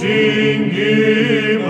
singing.